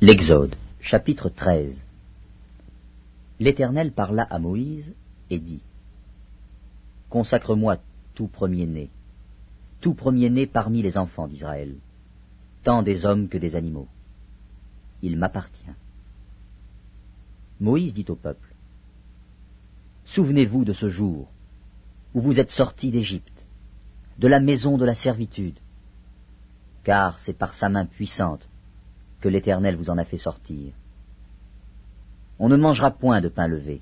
L'Exode, chapitre 13 L'Éternel parla à Moïse et dit Consacre-moi tout premier-né, tout premier-né parmi les enfants d'Israël, tant des hommes que des animaux. Il m'appartient. Moïse dit au peuple Souvenez-vous de ce jour où vous êtes sortis d'Égypte, de la maison de la servitude, car c'est par sa main puissante que l'Éternel vous en a fait sortir. On ne mangera point de pain levé.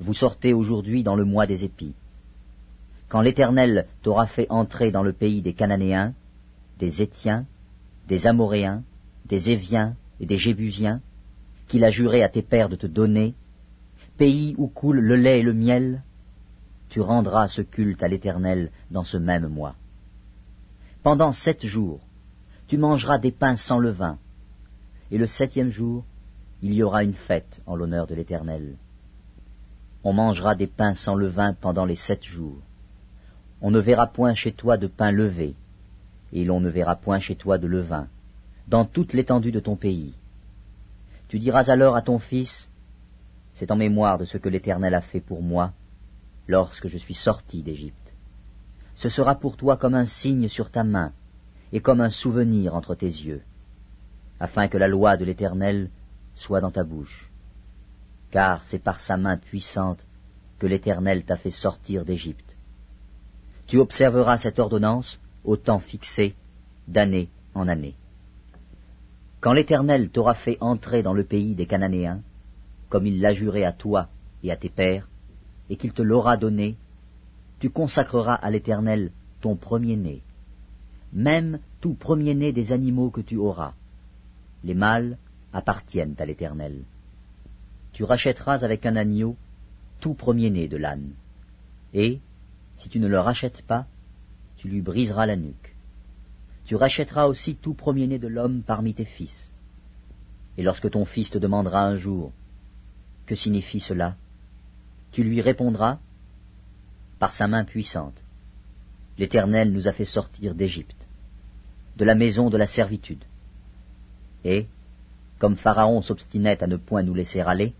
Vous sortez aujourd'hui dans le mois des épis. Quand l'Éternel t'aura fait entrer dans le pays des Cananéens, des Étiens, des Amoréens, des Éviens et des Jébusiens, qu'il a juré à tes pères de te donner, pays où coule le lait et le miel, tu rendras ce culte à l'Éternel dans ce même mois. Pendant sept jours, tu mangeras des pains sans levain, et le septième jour, il y aura une fête en l'honneur de l'Éternel. On mangera des pains sans levain pendant les sept jours. On ne verra point chez toi de pain levé, et l'on ne verra point chez toi de levain, dans toute l'étendue de ton pays. Tu diras alors à ton fils, C'est en mémoire de ce que l'Éternel a fait pour moi, lorsque je suis sorti d'Égypte. Ce sera pour toi comme un signe sur ta main, et comme un souvenir entre tes yeux, afin que la loi de l'Éternel soit dans ta bouche. Car c'est par sa main puissante que l'Éternel t'a fait sortir d'Égypte. Tu observeras cette ordonnance au temps fixé, d'année en année. Quand l'Éternel t'aura fait entrer dans le pays des Cananéens, comme il l'a juré à toi et à tes pères, et qu'il te l'aura donné, tu consacreras à l'Éternel ton premier-né, même tout premier-né des animaux que tu auras. Les mâles appartiennent à l'Éternel. Tu rachèteras avec un agneau tout premier-né de l'âne. Et, si tu ne le rachètes pas, tu lui briseras la nuque. Tu rachèteras aussi tout premier-né de l'homme parmi tes fils. Et lorsque ton fils te demandera un jour, Que signifie cela? Tu lui répondras, Par sa main puissante, l'Éternel nous a fait sortir d'Égypte de la maison de la servitude. Et, comme Pharaon s'obstinait à ne point nous laisser aller,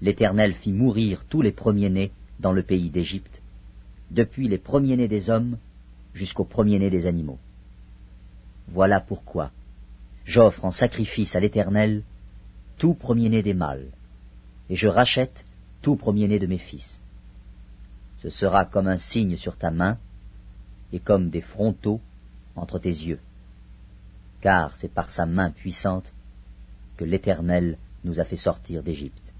l'Éternel fit mourir tous les premiers-nés dans le pays d'Égypte, depuis les premiers-nés des hommes jusqu'aux premiers-nés des animaux. Voilà pourquoi j'offre en sacrifice à l'Éternel tout premier-né des mâles, et je rachète tout premier-né de mes fils. Ce sera comme un signe sur ta main, et comme des frontaux entre tes yeux, car c'est par sa main puissante que l'Éternel nous a fait sortir d'Égypte.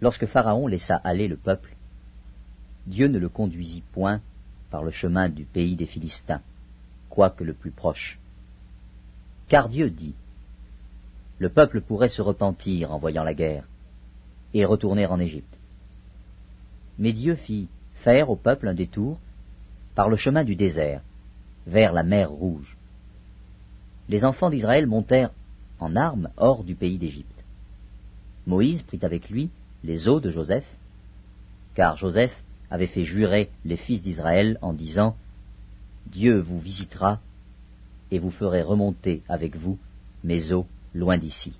Lorsque Pharaon laissa aller le peuple, Dieu ne le conduisit point par le chemin du pays des Philistins, quoique le plus proche. Car Dieu dit, le peuple pourrait se repentir en voyant la guerre, et retourner en Égypte. Mais Dieu fit faire au peuple un détour par le chemin du désert, vers la mer Rouge. Les enfants d'Israël montèrent en armes hors du pays d'Égypte. Moïse prit avec lui les os de Joseph, car Joseph avait fait jurer les fils d'Israël en disant Dieu vous visitera et vous ferez remonter avec vous mes os loin d'ici.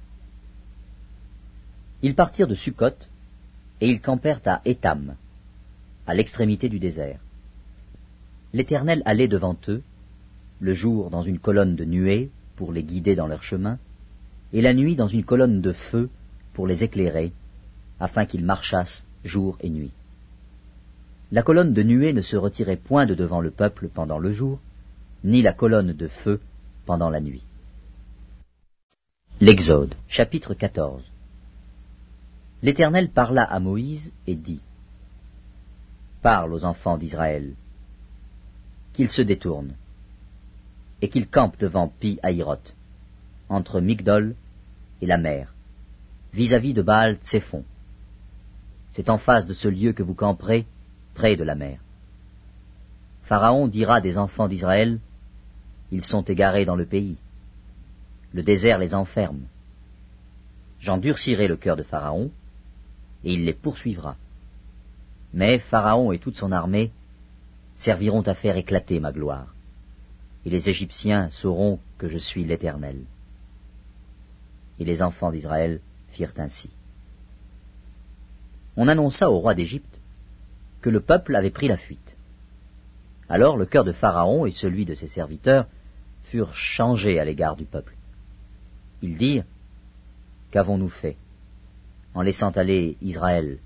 Ils partirent de Sukkot et ils campèrent à Étam, à l'extrémité du désert. L'Éternel allait devant eux, le jour dans une colonne de nuée pour les guider dans leur chemin, et la nuit dans une colonne de feu pour les éclairer, afin qu'ils marchassent jour et nuit. La colonne de nuée ne se retirait point de devant le peuple pendant le jour, ni la colonne de feu pendant la nuit. L'Exode, chapitre 14 L'Éternel parla à Moïse et dit Parle aux enfants d'Israël, qu'il se détourne, et qu'il campe devant Pi Haïroth, entre Migdol et la mer, vis-à-vis de Baal Tsephon. C'est en face de ce lieu que vous camperez, près de la mer. Pharaon dira des enfants d'Israël, Ils sont égarés dans le pays. Le désert les enferme. J'endurcirai le cœur de Pharaon, et il les poursuivra. Mais Pharaon et toute son armée serviront à faire éclater ma gloire. Et les Égyptiens sauront que je suis l'Éternel. Et les enfants d'Israël firent ainsi. On annonça au roi d'Égypte que le peuple avait pris la fuite. Alors le cœur de Pharaon et celui de ses serviteurs furent changés à l'égard du peuple. Ils dirent, Qu'avons-nous fait en laissant aller Israël,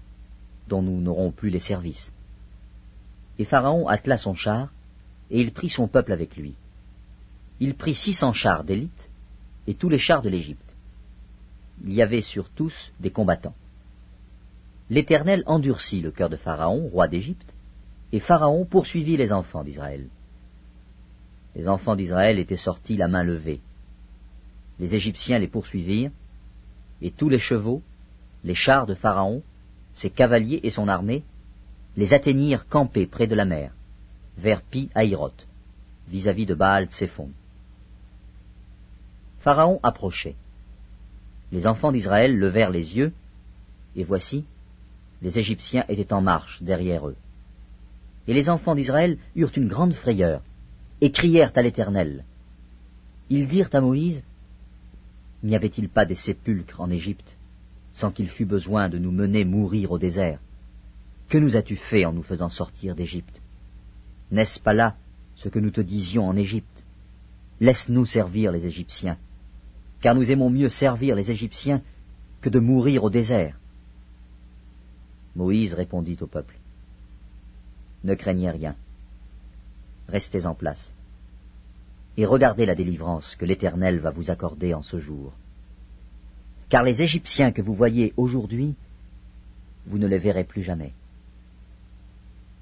dont nous n'aurons plus les services? Et Pharaon attela son char, et il prit son peuple avec lui. Il prit six cents chars d'élite et tous les chars de l'Égypte. Il y avait sur tous des combattants. L'Éternel endurcit le cœur de Pharaon, roi d'Égypte, et Pharaon poursuivit les enfants d'Israël. Les enfants d'Israël étaient sortis la main levée. Les Égyptiens les poursuivirent, et tous les chevaux, les chars de Pharaon, ses cavaliers et son armée, les atteignirent campés près de la mer, vers Pi Haïroth, vis-à-vis de Baal Tsephon. Pharaon approchait. Les enfants d'Israël levèrent les yeux, et voici, les Égyptiens étaient en marche derrière eux. Et les enfants d'Israël eurent une grande frayeur, et crièrent à l'Éternel. Ils dirent à Moïse, N'y avait-il pas des sépulcres en Égypte, sans qu'il fût besoin de nous mener mourir au désert? Que nous as-tu fait en nous faisant sortir d'Égypte? N'est-ce pas là ce que nous te disions en Égypte? Laisse-nous servir les Égyptiens, car nous aimons mieux servir les Égyptiens que de mourir au désert. Moïse répondit au peuple. Ne craignez rien. Restez en place. Et regardez la délivrance que l'Éternel va vous accorder en ce jour. Car les Égyptiens que vous voyez aujourd'hui, vous ne les verrez plus jamais.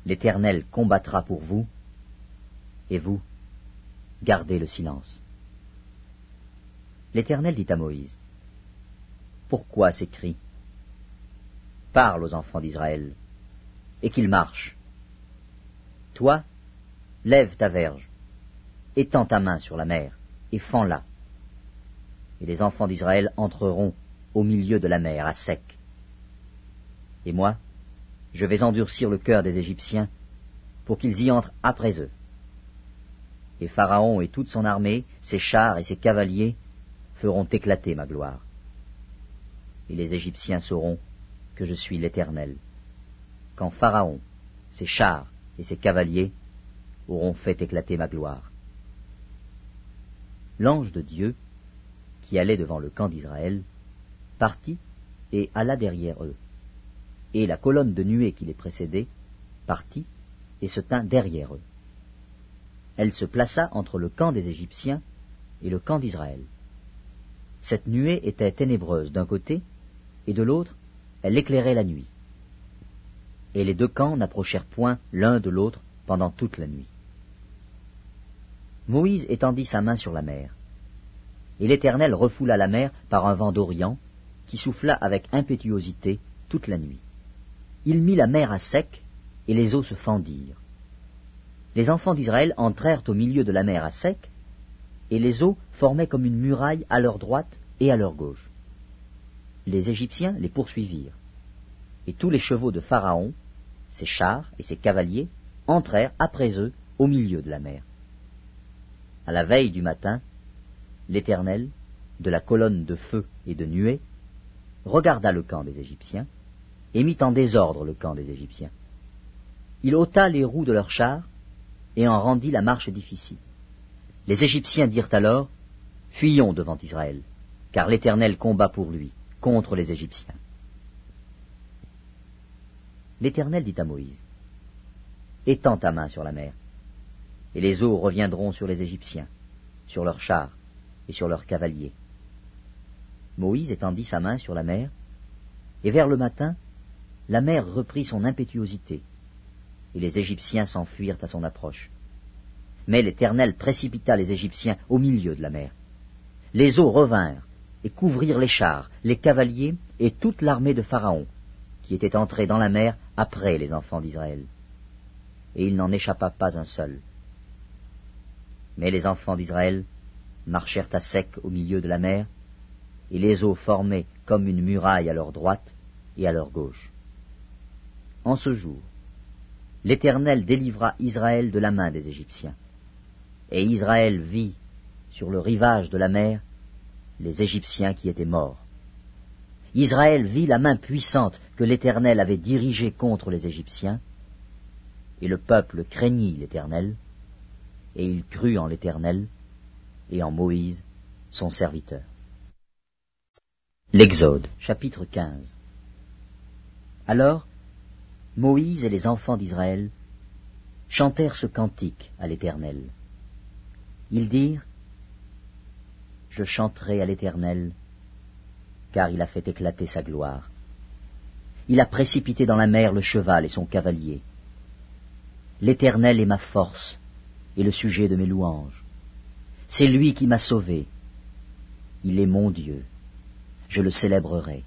L'Éternel combattra pour vous, et vous, gardez le silence. L'Éternel dit à Moïse, Pourquoi ces cris? Parle aux enfants d'Israël, et qu'ils marchent. Toi, lève ta verge, étends ta main sur la mer, et fends-la. Et les enfants d'Israël entreront au milieu de la mer, à sec. Et moi, je vais endurcir le cœur des Égyptiens, pour qu'ils y entrent après eux. Et Pharaon et toute son armée, ses chars et ses cavaliers, feront éclater ma gloire. Et les Égyptiens sauront que je suis l'Éternel. Quand Pharaon, ses chars et ses cavaliers auront fait éclater ma gloire. L'ange de Dieu, qui allait devant le camp d'Israël, partit et alla derrière eux. Et la colonne de nuée qui les précédait partit et se tint derrière eux. Elle se plaça entre le camp des Égyptiens et le camp d'Israël. Cette nuée était ténébreuse d'un côté, et de l'autre elle éclairait la nuit. Et les deux camps n'approchèrent point l'un de l'autre pendant toute la nuit. Moïse étendit sa main sur la mer, et l'Éternel refoula la mer par un vent d'Orient qui souffla avec impétuosité toute la nuit. Il mit la mer à sec, et les eaux se fendirent. Les enfants d'Israël entrèrent au milieu de la mer à sec, et les eaux formaient comme une muraille à leur droite et à leur gauche les Égyptiens les poursuivirent. Et tous les chevaux de Pharaon, ses chars et ses cavaliers, entrèrent après eux au milieu de la mer. À la veille du matin, l'Éternel, de la colonne de feu et de nuée, regarda le camp des Égyptiens, et mit en désordre le camp des Égyptiens. Il ôta les roues de leurs chars, et en rendit la marche difficile. Les Égyptiens dirent alors, Fuyons devant Israël, car l'Éternel combat pour lui contre les Égyptiens. L'Éternel dit à Moïse, Étends ta main sur la mer, et les eaux reviendront sur les Égyptiens, sur leurs chars et sur leurs cavaliers. Moïse étendit sa main sur la mer, et vers le matin, la mer reprit son impétuosité, et les Égyptiens s'enfuirent à son approche. Mais l'Éternel précipita les Égyptiens au milieu de la mer. Les eaux revinrent, et couvrirent les chars, les cavaliers et toute l'armée de Pharaon, qui était entrée dans la mer après les enfants d'Israël. Et il n'en échappa pas un seul. Mais les enfants d'Israël marchèrent à sec au milieu de la mer, et les eaux formaient comme une muraille à leur droite et à leur gauche. En ce jour, l'Éternel délivra Israël de la main des Égyptiens. Et Israël vit sur le rivage de la mer, les Égyptiens qui étaient morts. Israël vit la main puissante que l'Éternel avait dirigée contre les Égyptiens, et le peuple craignit l'Éternel, et il crut en l'Éternel et en Moïse, son serviteur. L'Exode, chapitre 15 Alors, Moïse et les enfants d'Israël chantèrent ce cantique à l'Éternel. Ils dirent, Je chanterai à l'Éternel, car il a fait éclater sa gloire. Il a précipité dans la mer le cheval et son cavalier. L'Éternel est ma force et le sujet de mes louanges. C'est lui qui m'a sauvé. Il est mon Dieu. Je le célébrerai.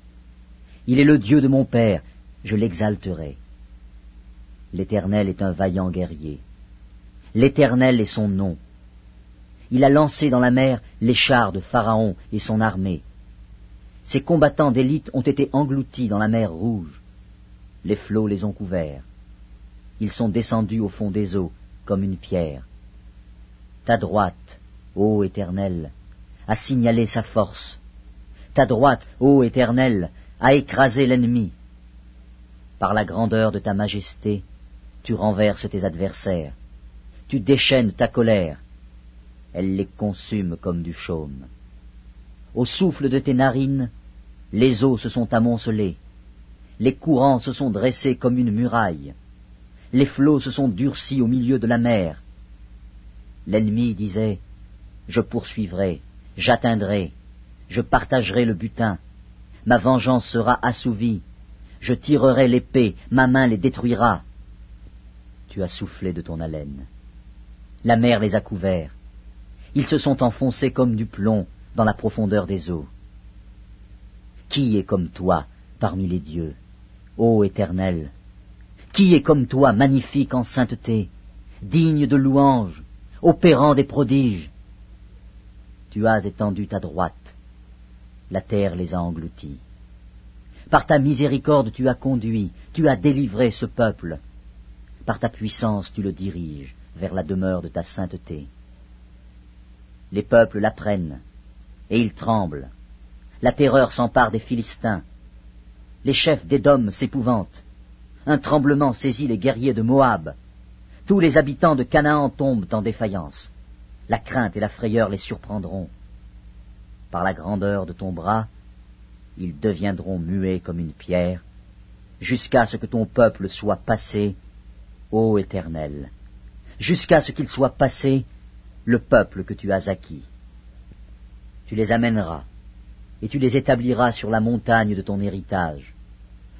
Il est le Dieu de mon Père. Je l'exalterai. L'Éternel est un vaillant guerrier. L'Éternel est son nom. Il a lancé dans la mer les chars de Pharaon et son armée. Ses combattants d'élite ont été engloutis dans la mer rouge. Les flots les ont couverts. Ils sont descendus au fond des eaux comme une pierre. Ta droite, ô Éternel, a signalé sa force. Ta droite, ô Éternel, a écrasé l'ennemi. Par la grandeur de ta majesté, tu renverses tes adversaires. Tu déchaînes ta colère. Elle les consume comme du chaume. Au souffle de tes narines, les eaux se sont amoncelées. Les courants se sont dressés comme une muraille. Les flots se sont durcis au milieu de la mer. L'ennemi disait, Je poursuivrai, j'atteindrai, je partagerai le butin, ma vengeance sera assouvie, je tirerai l'épée, ma main les détruira. Tu as soufflé de ton haleine. La mer les a couverts. Ils se sont enfoncés comme du plomb dans la profondeur des eaux. Qui est comme toi parmi les dieux, ô Éternel? Qui est comme toi magnifique en sainteté, digne de louange, opérant des prodiges? Tu as étendu ta droite, la terre les a engloutis. Par ta miséricorde tu as conduit, tu as délivré ce peuple. Par ta puissance tu le diriges vers la demeure de ta sainteté. Les peuples l'apprennent, et ils tremblent. La terreur s'empare des Philistins. Les chefs d'Édom s'épouvantent. Un tremblement saisit les guerriers de Moab. Tous les habitants de Canaan tombent en défaillance. La crainte et la frayeur les surprendront. Par la grandeur de ton bras, ils deviendront muets comme une pierre, jusqu'à ce que ton peuple soit passé, ô Éternel, jusqu'à ce qu'il soit passé, le peuple que tu as acquis. Tu les amèneras, et tu les établiras sur la montagne de ton héritage,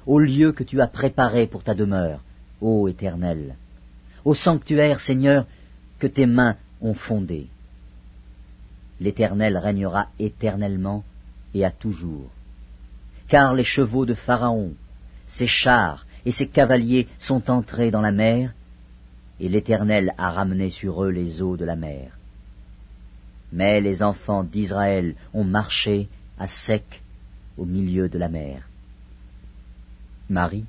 au lieu que tu as préparé pour ta demeure, ô Éternel, au sanctuaire, Seigneur, que tes mains ont fondé. L'Éternel régnera éternellement et à toujours. Car les chevaux de Pharaon, ses chars et ses cavaliers sont entrés dans la mer, et l'Éternel a ramené sur eux les eaux de la mer. Mais les enfants d'Israël ont marché à sec au milieu de la mer. Marie,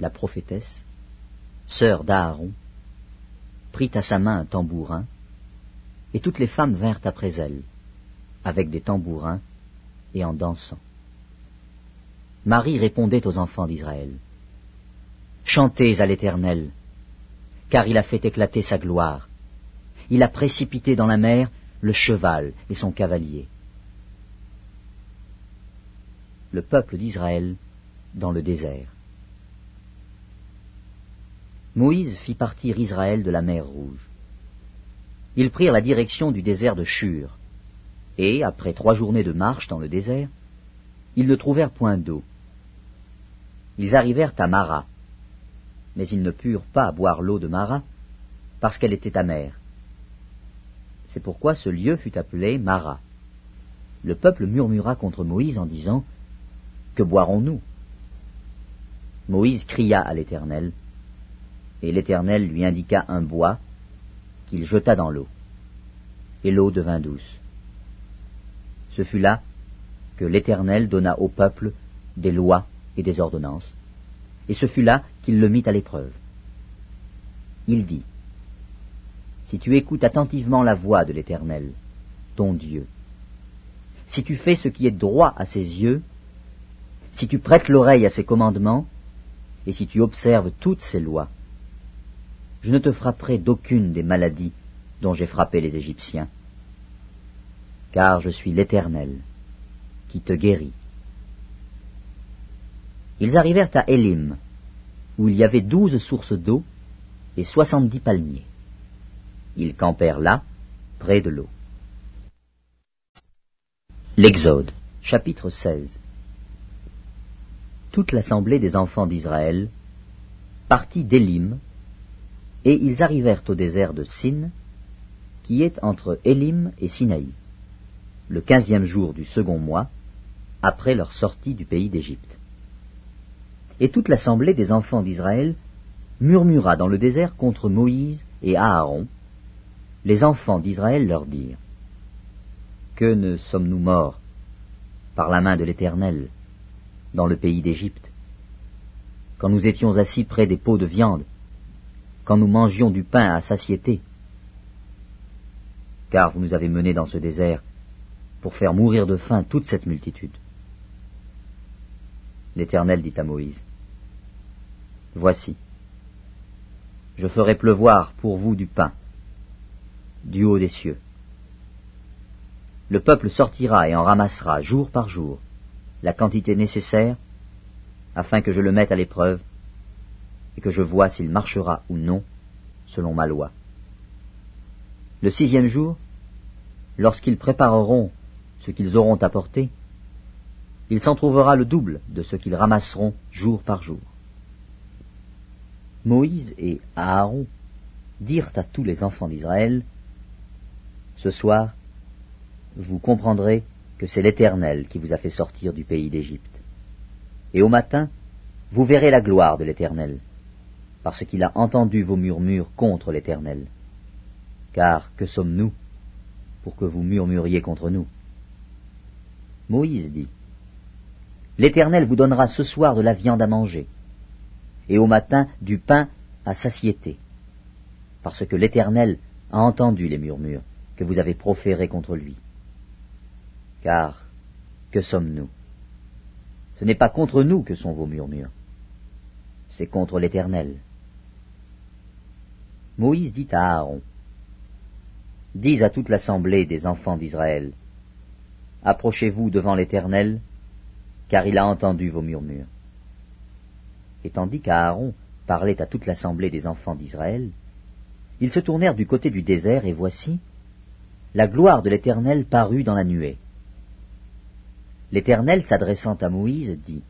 la prophétesse, sœur d'Aaron, prit à sa main un tambourin, et toutes les femmes vinrent après elle, avec des tambourins et en dansant. Marie répondait aux enfants d'Israël, Chantez à l'Éternel, car il a fait éclater sa gloire. Il a précipité dans la mer le cheval et son cavalier le peuple d'Israël dans le désert. Moïse fit partir Israël de la mer Rouge. Ils prirent la direction du désert de Shur, et, après trois journées de marche dans le désert, ils ne trouvèrent point d'eau. Ils arrivèrent à Mara, mais ils ne purent pas boire l'eau de Mara, parce qu'elle était amère. C'est pourquoi ce lieu fut appelé Mara. Le peuple murmura contre Moïse en disant que boirons-nous? Moïse cria à l'Éternel, et l'Éternel lui indiqua un bois qu'il jeta dans l'eau, et l'eau devint douce. Ce fut là que l'Éternel donna au peuple des lois et des ordonnances, et ce fut là le mit à l'épreuve. Il dit, Si tu écoutes attentivement la voix de l'Éternel, ton Dieu. Si tu fais ce qui est droit à ses yeux, si tu prêtes l'oreille à ses commandements, et si tu observes toutes ses lois, je ne te frapperai d'aucune des maladies dont j'ai frappé les Égyptiens, car je suis l'Éternel qui te guérit. Ils arrivèrent à Élim, où il y avait douze sources d'eau et soixante-dix palmiers. Ils campèrent là, près de l'eau. L'Exode, chapitre 16 Toute l'assemblée des enfants d'Israël partit d'Élim, et ils arrivèrent au désert de Sin, qui est entre Élim et Sinaï, le quinzième jour du second mois, après leur sortie du pays d'Égypte. Et toute l'assemblée des enfants d'Israël murmura dans le désert contre Moïse et Aaron. Les enfants d'Israël leur dirent, Que ne sommes-nous morts par la main de l'Éternel dans le pays d'Égypte, quand nous étions assis près des pots de viande, quand nous mangions du pain à satiété Car vous nous avez menés dans ce désert pour faire mourir de faim toute cette multitude. L'Éternel dit à Moïse, Voici, je ferai pleuvoir pour vous du pain, du haut des cieux. Le peuple sortira et en ramassera jour par jour la quantité nécessaire afin que je le mette à l'épreuve et que je vois s'il marchera ou non selon ma loi. Le sixième jour, lorsqu'ils prépareront ce qu'ils auront apporté, il s'en trouvera le double de ce qu'ils ramasseront jour par jour. Moïse et Aaron dirent à tous les enfants d'Israël, Ce soir, vous comprendrez que c'est l'Éternel qui vous a fait sortir du pays d'Égypte. Et au matin, vous verrez la gloire de l'Éternel, parce qu'il a entendu vos murmures contre l'Éternel. Car que sommes-nous pour que vous murmuriez contre nous? Moïse dit, L'Éternel vous donnera ce soir de la viande à manger, et au matin du pain à satiété, parce que l'Éternel a entendu les murmures que vous avez proférés contre lui. Car que sommes-nous? Ce n'est pas contre nous que sont vos murmures, c'est contre l'Éternel. Moïse dit à Aaron, Dis à toute l'assemblée des enfants d'Israël, Approchez-vous devant l'Éternel, car il a entendu vos murmures. Et tandis qu'Aaron parlait à toute l'assemblée des enfants d'Israël, ils se tournèrent du côté du désert, et voici, la gloire de l'Éternel parut dans la nuée. L'Éternel, s'adressant à Moïse, dit,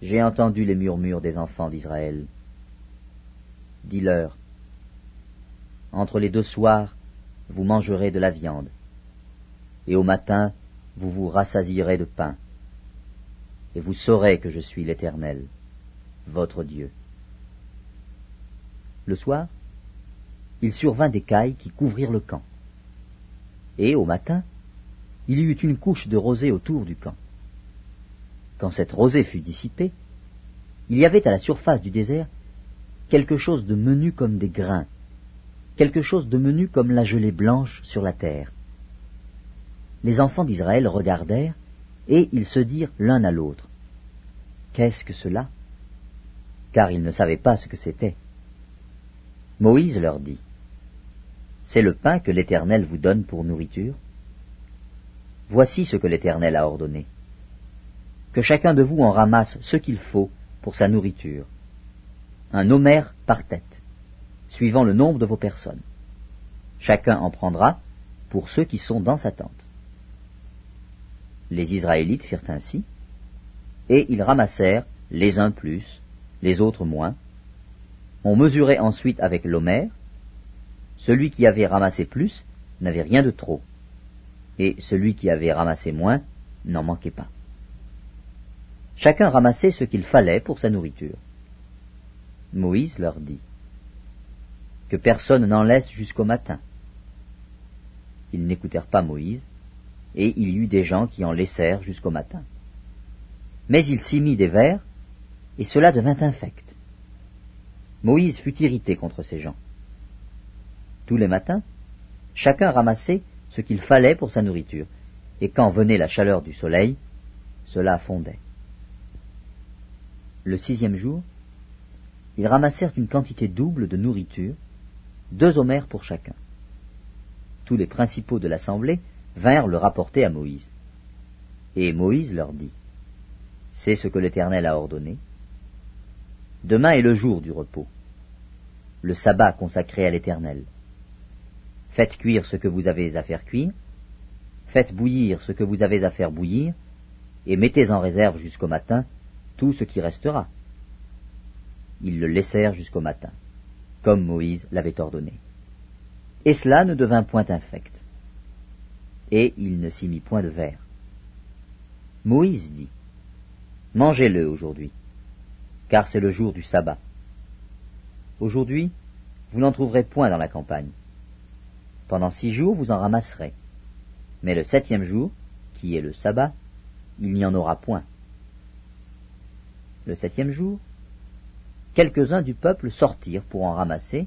J'ai entendu les murmures des enfants d'Israël. Dis-leur, Entre les deux soirs, vous mangerez de la viande, et au matin, vous vous rassasierez de pain et vous saurez que je suis l'Éternel, votre Dieu. Le soir, il survint des cailles qui couvrirent le camp. Et au matin, il y eut une couche de rosée autour du camp. Quand cette rosée fut dissipée, il y avait à la surface du désert quelque chose de menu comme des grains, quelque chose de menu comme la gelée blanche sur la terre. Les enfants d'Israël regardèrent, et ils se dirent l'un à l'autre, Qu'est-ce que cela? Car ils ne savaient pas ce que c'était. Moïse leur dit, C'est le pain que l'Éternel vous donne pour nourriture Voici ce que l'Éternel a ordonné. Que chacun de vous en ramasse ce qu'il faut pour sa nourriture. Un homère par tête, suivant le nombre de vos personnes. Chacun en prendra pour ceux qui sont dans sa tente. Les Israélites firent ainsi, et ils ramassèrent, les uns plus, les autres moins. On mesurait ensuite avec l'homère. Celui qui avait ramassé plus n'avait rien de trop, et celui qui avait ramassé moins n'en manquait pas. Chacun ramassait ce qu'il fallait pour sa nourriture. Moïse leur dit que personne n'en laisse jusqu'au matin. Ils n'écoutèrent pas Moïse, et il y eut des gens qui en laissèrent jusqu'au matin. Mais il s'y mit des vers, et cela devint infect. Moïse fut irrité contre ces gens. Tous les matins, chacun ramassait ce qu'il fallait pour sa nourriture, et quand venait la chaleur du soleil, cela fondait. Le sixième jour, ils ramassèrent une quantité double de nourriture, deux homères pour chacun. Tous les principaux de l'assemblée vinrent le rapporter à Moïse. Et Moïse leur dit, C'est ce que l'Éternel a ordonné. Demain est le jour du repos, le sabbat consacré à l'Éternel. Faites cuire ce que vous avez à faire cuire, faites bouillir ce que vous avez à faire bouillir, et mettez en réserve jusqu'au matin tout ce qui restera. Ils le laissèrent jusqu'au matin, comme Moïse l'avait ordonné. Et cela ne devint point infect. Et il ne s'y mit point de verre. Moïse dit, Mangez-le aujourd'hui, car c'est le jour du sabbat. Aujourd'hui, vous n'en trouverez point dans la campagne. Pendant six jours, vous en ramasserez. Mais le septième jour, qui est le sabbat, il n'y en aura point. Le septième jour, quelques-uns du peuple sortirent pour en ramasser,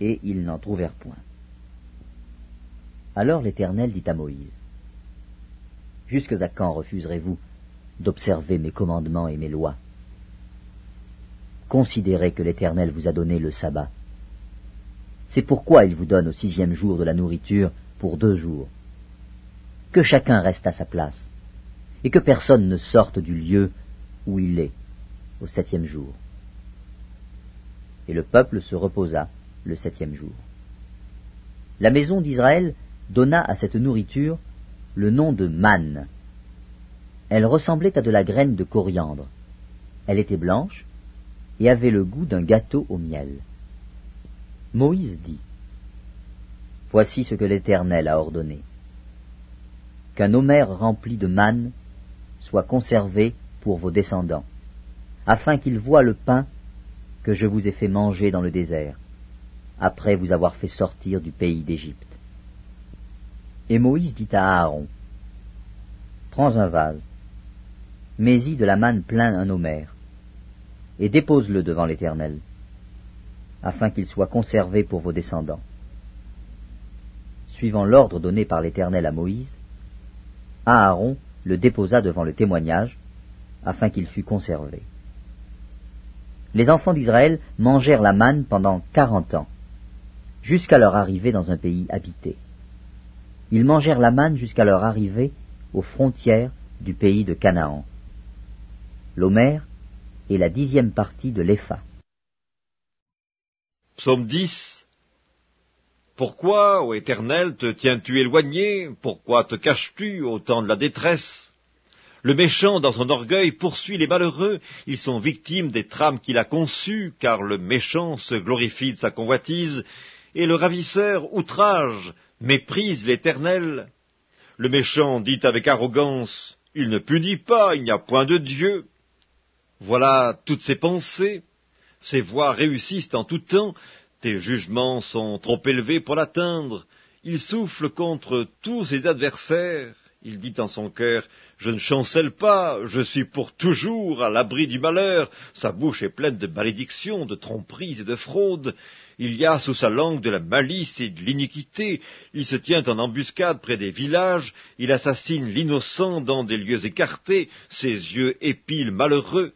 et ils n'en trouvèrent point. Alors l'Éternel dit à Moïse, Jusque à quand refuserez-vous d'observer mes commandements et mes lois? Considérez que l'Éternel vous a donné le sabbat. C'est pourquoi il vous donne au sixième jour de la nourriture pour deux jours. Que chacun reste à sa place, et que personne ne sorte du lieu où il est au septième jour. Et le peuple se reposa le septième jour. La maison d'Israël donna à cette nourriture le nom de manne. Elle ressemblait à de la graine de coriandre. Elle était blanche et avait le goût d'un gâteau au miel. Moïse dit, Voici ce que l'Éternel a ordonné. Qu'un homère rempli de manne soit conservé pour vos descendants, afin qu'ils voient le pain que je vous ai fait manger dans le désert, après vous avoir fait sortir du pays d'Égypte. Et Moïse dit à Aaron, Prends un vase, mets-y de la manne plein un homère, et dépose-le devant l'Éternel, afin qu'il soit conservé pour vos descendants. Suivant l'ordre donné par l'Éternel à Moïse, Aaron le déposa devant le témoignage, afin qu'il fût conservé. Les enfants d'Israël mangèrent la manne pendant quarante ans, jusqu'à leur arrivée dans un pays habité. Ils mangèrent la manne jusqu'à leur arrivée aux frontières du pays de Canaan. L'Homère est la dixième partie de l'Epha. Psaume 10 Pourquoi, ô Éternel, te tiens-tu éloigné? Pourquoi te caches-tu au temps de la détresse? Le méchant, dans son orgueil, poursuit les malheureux. Ils sont victimes des trames qu'il a conçues, car le méchant se glorifie de sa convoitise, et le ravisseur outrage méprise l'Éternel. Le méchant dit avec arrogance, Il ne punit pas, il n'y a point de Dieu. Voilà toutes ses pensées. Ses voies réussissent en tout temps, tes jugements sont trop élevés pour l'atteindre. Il souffle contre tous ses adversaires. Il dit en son cœur, Je ne chancelle pas, je suis pour toujours à l'abri du malheur. Sa bouche est pleine de malédictions, de tromperies et de fraudes. Il y a sous sa langue de la malice et de l'iniquité. Il se tient en embuscade près des villages. Il assassine l'innocent dans des lieux écartés. Ses yeux épilent malheureux.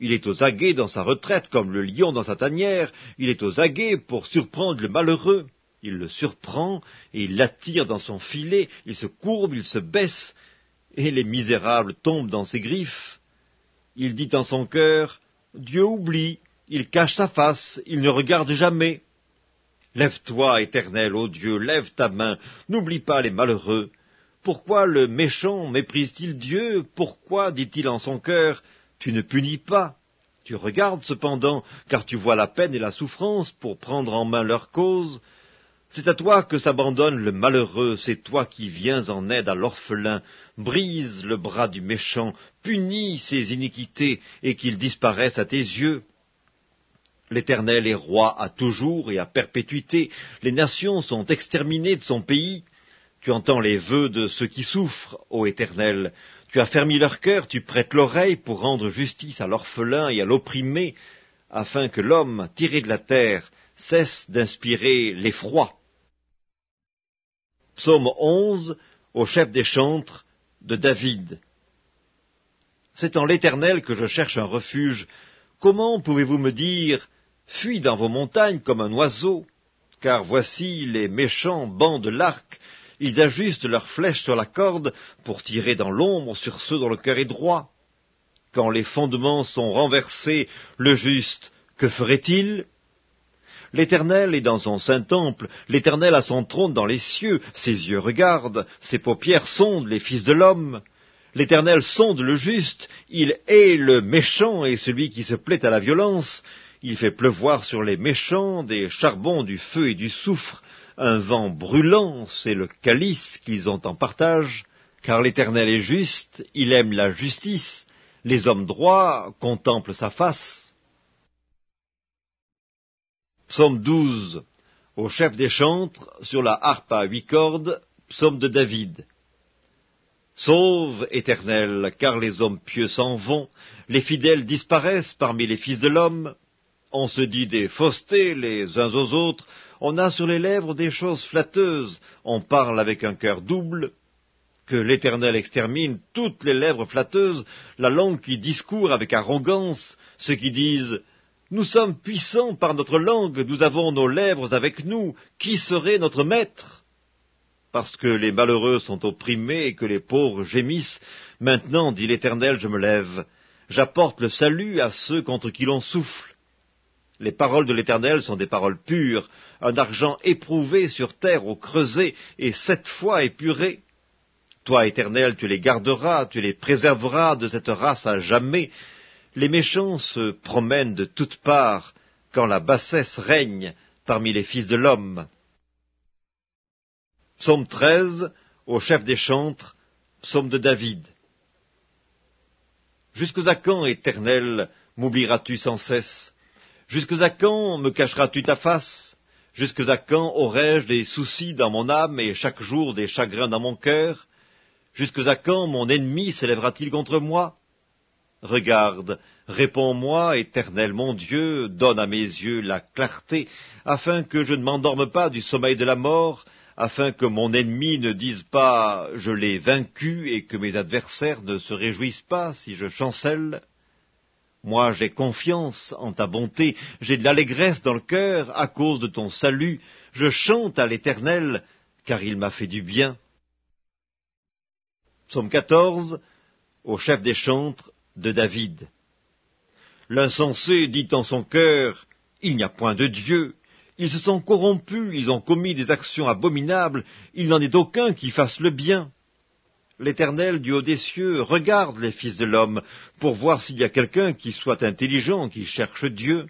Il est aux aguets dans sa retraite comme le lion dans sa tanière. Il est aux aguets pour surprendre le malheureux. Il le surprend et il l'attire dans son filet. Il se courbe, il se baisse et les misérables tombent dans ses griffes. Il dit en son cœur, Dieu oublie, il cache sa face, il ne regarde jamais. Lève-toi, éternel, ô Dieu, lève ta main, n'oublie pas les malheureux. Pourquoi le méchant méprise-t-il Dieu? Pourquoi, dit-il en son cœur, tu ne punis pas? Tu regardes cependant, car tu vois la peine et la souffrance pour prendre en main leur cause. C'est à toi que s'abandonne le malheureux, c'est toi qui viens en aide à l'orphelin. Brise le bras du méchant, punis ses iniquités, et qu'il disparaisse à tes yeux. L'Éternel est roi à toujours et à perpétuité. Les nations sont exterminées de son pays. Tu entends les vœux de ceux qui souffrent, ô Éternel. Tu as fermi leur cœur, tu prêtes l'oreille pour rendre justice à l'orphelin et à l'opprimé, afin que l'homme, tiré de la terre, cesse d'inspirer l'effroi. Psaume 11 au chef des chantres de David. C'est en l'Éternel que je cherche un refuge. Comment pouvez-vous me dire Fuis dans vos montagnes comme un oiseau? Car voici les méchants bandent l'arc, ils ajustent leurs flèches sur la corde pour tirer dans l'ombre sur ceux dont le cœur est droit. Quand les fondements sont renversés, le juste, que ferait-il? L'Éternel est dans son saint temple, l'Éternel a son trône dans les cieux, ses yeux regardent, ses paupières sondent les fils de l'homme. L'Éternel sonde le juste, il hait le méchant et celui qui se plaît à la violence. Il fait pleuvoir sur les méchants des charbons, du feu et du soufre. Un vent brûlant, c'est le calice qu'ils ont en partage. Car l'Éternel est juste, il aime la justice. Les hommes droits contemplent sa face. Psaume 12 au chef des chantres sur la harpe à huit cordes, psaume de David. Sauve, Éternel, car les hommes pieux s'en vont, les fidèles disparaissent parmi les fils de l'homme. On se dit des faussetés les uns aux autres, on a sur les lèvres des choses flatteuses, on parle avec un cœur double. Que l'Éternel extermine toutes les lèvres flatteuses, la langue qui discourt avec arrogance, ceux qui disent nous sommes puissants par notre langue, nous avons nos lèvres avec nous. Qui serait notre maître? Parce que les malheureux sont opprimés et que les pauvres gémissent, maintenant, dit l'Éternel, je me lève. J'apporte le salut à ceux contre qui l'on souffle. Les paroles de l'Éternel sont des paroles pures, un argent éprouvé sur terre au creuset et sept fois épuré. Toi, Éternel, tu les garderas, tu les préserveras de cette race à jamais, les méchants se promènent de toutes parts quand la bassesse règne parmi les fils de l'homme. Psaume 13 au chef des chantres, psaume de David. Jusque à quand, éternel, m'oublieras-tu sans cesse? Jusque à quand me cacheras-tu ta face? Jusque à quand aurai-je des soucis dans mon âme et chaque jour des chagrins dans mon cœur? Jusque à quand mon ennemi s'élèvera-t-il contre moi? Regarde, réponds-moi, éternel mon Dieu, donne à mes yeux la clarté, afin que je ne m'endorme pas du sommeil de la mort, afin que mon ennemi ne dise pas je l'ai vaincu et que mes adversaires ne se réjouissent pas si je chancelle. Moi j'ai confiance en ta bonté, j'ai de l'allégresse dans le cœur à cause de ton salut, je chante à l'Éternel, car il m'a fait du bien. Psaume 14, au chef des chantres, de David. L'insensé dit en son cœur, Il n'y a point de Dieu. Ils se sont corrompus, ils ont commis des actions abominables, il n'en est aucun qui fasse le bien. L'Éternel du haut des cieux regarde les fils de l'homme pour voir s'il y a quelqu'un qui soit intelligent, qui cherche Dieu.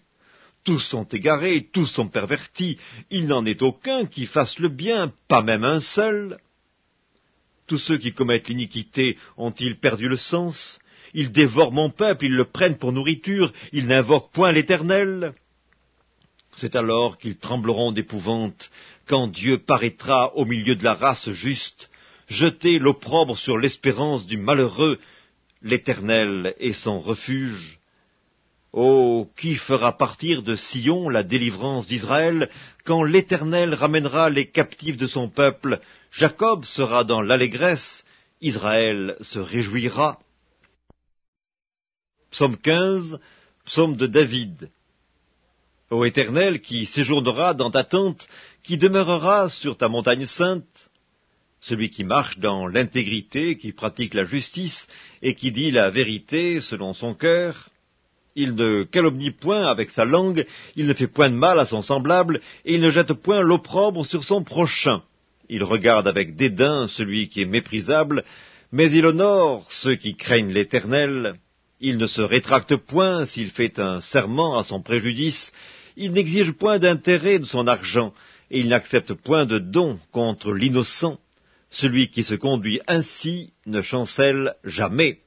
Tous sont égarés, tous sont pervertis, il n'en est aucun qui fasse le bien, pas même un seul. Tous ceux qui commettent l'iniquité ont-ils perdu le sens? Ils dévorent mon peuple, ils le prennent pour nourriture, ils n'invoquent point l'Éternel. C'est alors qu'ils trembleront d'épouvante, quand Dieu paraîtra au milieu de la race juste, jeter l'opprobre sur l'espérance du malheureux, l'Éternel est son refuge. Oh, qui fera partir de Sion la délivrance d'Israël, quand l'Éternel ramènera les captifs de son peuple, Jacob sera dans l'allégresse, Israël se réjouira. Psaume 15, psaume de David. Ô Éternel, qui séjournera dans ta tente, qui demeurera sur ta montagne sainte, celui qui marche dans l'intégrité, qui pratique la justice, et qui dit la vérité selon son cœur, il ne calomnie point avec sa langue, il ne fait point de mal à son semblable, et il ne jette point l'opprobre sur son prochain. Il regarde avec dédain celui qui est méprisable, mais il honore ceux qui craignent l'Éternel. Il ne se rétracte point s'il fait un serment à son préjudice, il n'exige point d'intérêt de son argent, et il n'accepte point de don contre l'innocent. Celui qui se conduit ainsi ne chancelle jamais.